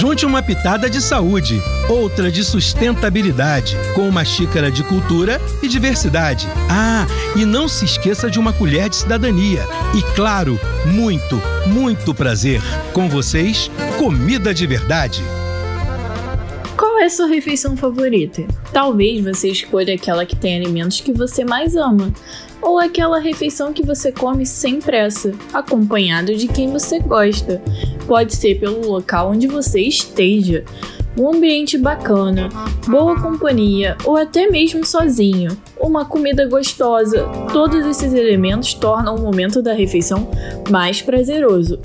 Junte uma pitada de saúde, outra de sustentabilidade, com uma xícara de cultura e diversidade. Ah, e não se esqueça de uma colher de cidadania. E claro, muito, muito prazer. Com vocês, comida de verdade. Qual é a sua refeição favorita? Talvez você escolha aquela que tem alimentos que você mais ama, ou aquela refeição que você come sem pressa, acompanhado de quem você gosta. Pode ser pelo local onde você esteja, um ambiente bacana, boa companhia ou até mesmo sozinho, uma comida gostosa. Todos esses elementos tornam o momento da refeição mais prazeroso.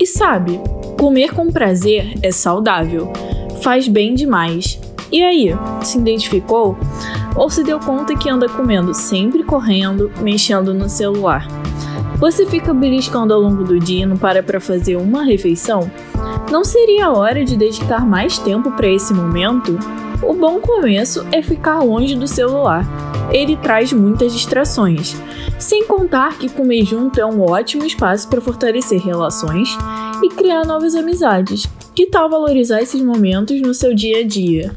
E sabe, comer com prazer é saudável, faz bem demais. E aí, se identificou? Ou se deu conta que anda comendo sempre correndo, mexendo no celular? Você fica beliscando ao longo do dia e não para para fazer uma refeição? Não seria a hora de dedicar mais tempo para esse momento? O bom começo é ficar longe do celular. Ele traz muitas distrações. Sem contar que comer junto é um ótimo espaço para fortalecer relações e criar novas amizades. Que tal valorizar esses momentos no seu dia a dia?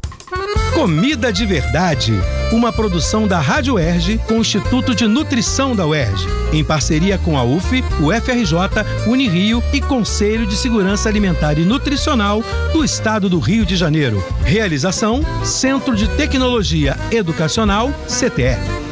Comida de Verdade, uma produção da Rádio Erge com o Instituto de Nutrição da UERJ, em parceria com a UF, o FRJ, Unirio e Conselho de Segurança Alimentar e Nutricional do Estado do Rio de Janeiro. Realização: Centro de Tecnologia Educacional, CTE.